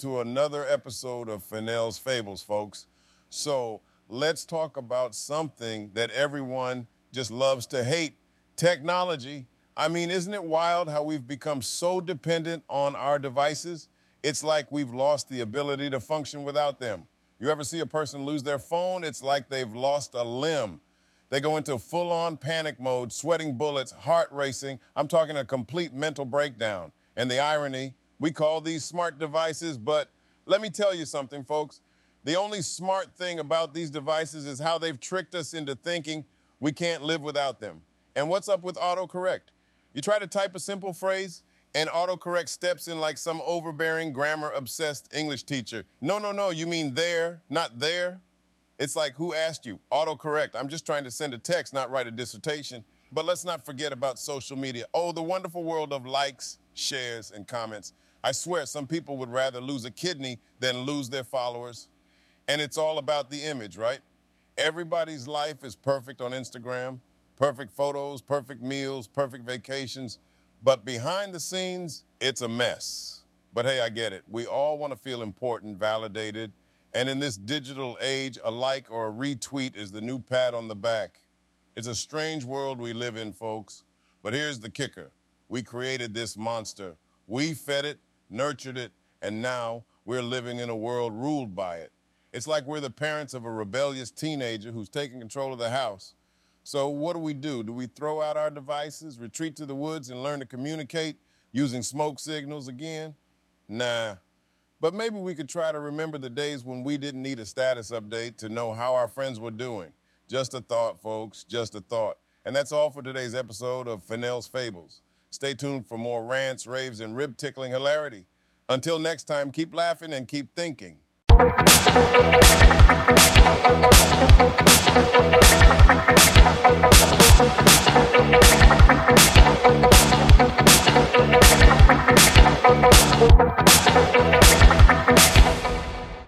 to another episode of Fennell's Fables, folks. So let's talk about something that everyone just loves to hate technology. I mean, isn't it wild how we've become so dependent on our devices? It's like we've lost the ability to function without them. You ever see a person lose their phone? It's like they've lost a limb. They go into full on panic mode, sweating bullets, heart racing. I'm talking a complete mental breakdown. And the irony, we call these smart devices, but let me tell you something, folks. The only smart thing about these devices is how they've tricked us into thinking we can't live without them. And what's up with autocorrect? You try to type a simple phrase, and autocorrect steps in like some overbearing, grammar obsessed English teacher. No, no, no, you mean there, not there. It's like, who asked you? Autocorrect. I'm just trying to send a text, not write a dissertation. But let's not forget about social media. Oh, the wonderful world of likes, shares, and comments. I swear, some people would rather lose a kidney than lose their followers. And it's all about the image, right? Everybody's life is perfect on Instagram perfect photos, perfect meals, perfect vacations. But behind the scenes, it's a mess. But hey, I get it. We all want to feel important, validated. And in this digital age, a like or a retweet is the new pat on the back. It's a strange world we live in, folks. But here's the kicker we created this monster. We fed it, nurtured it, and now we're living in a world ruled by it. It's like we're the parents of a rebellious teenager who's taking control of the house. So, what do we do? Do we throw out our devices, retreat to the woods, and learn to communicate using smoke signals again? Nah. But maybe we could try to remember the days when we didn't need a status update to know how our friends were doing. Just a thought, folks, just a thought. And that's all for today's episode of Fennell's Fables. Stay tuned for more rants, raves, and rib tickling hilarity. Until next time, keep laughing and keep thinking. Thank you.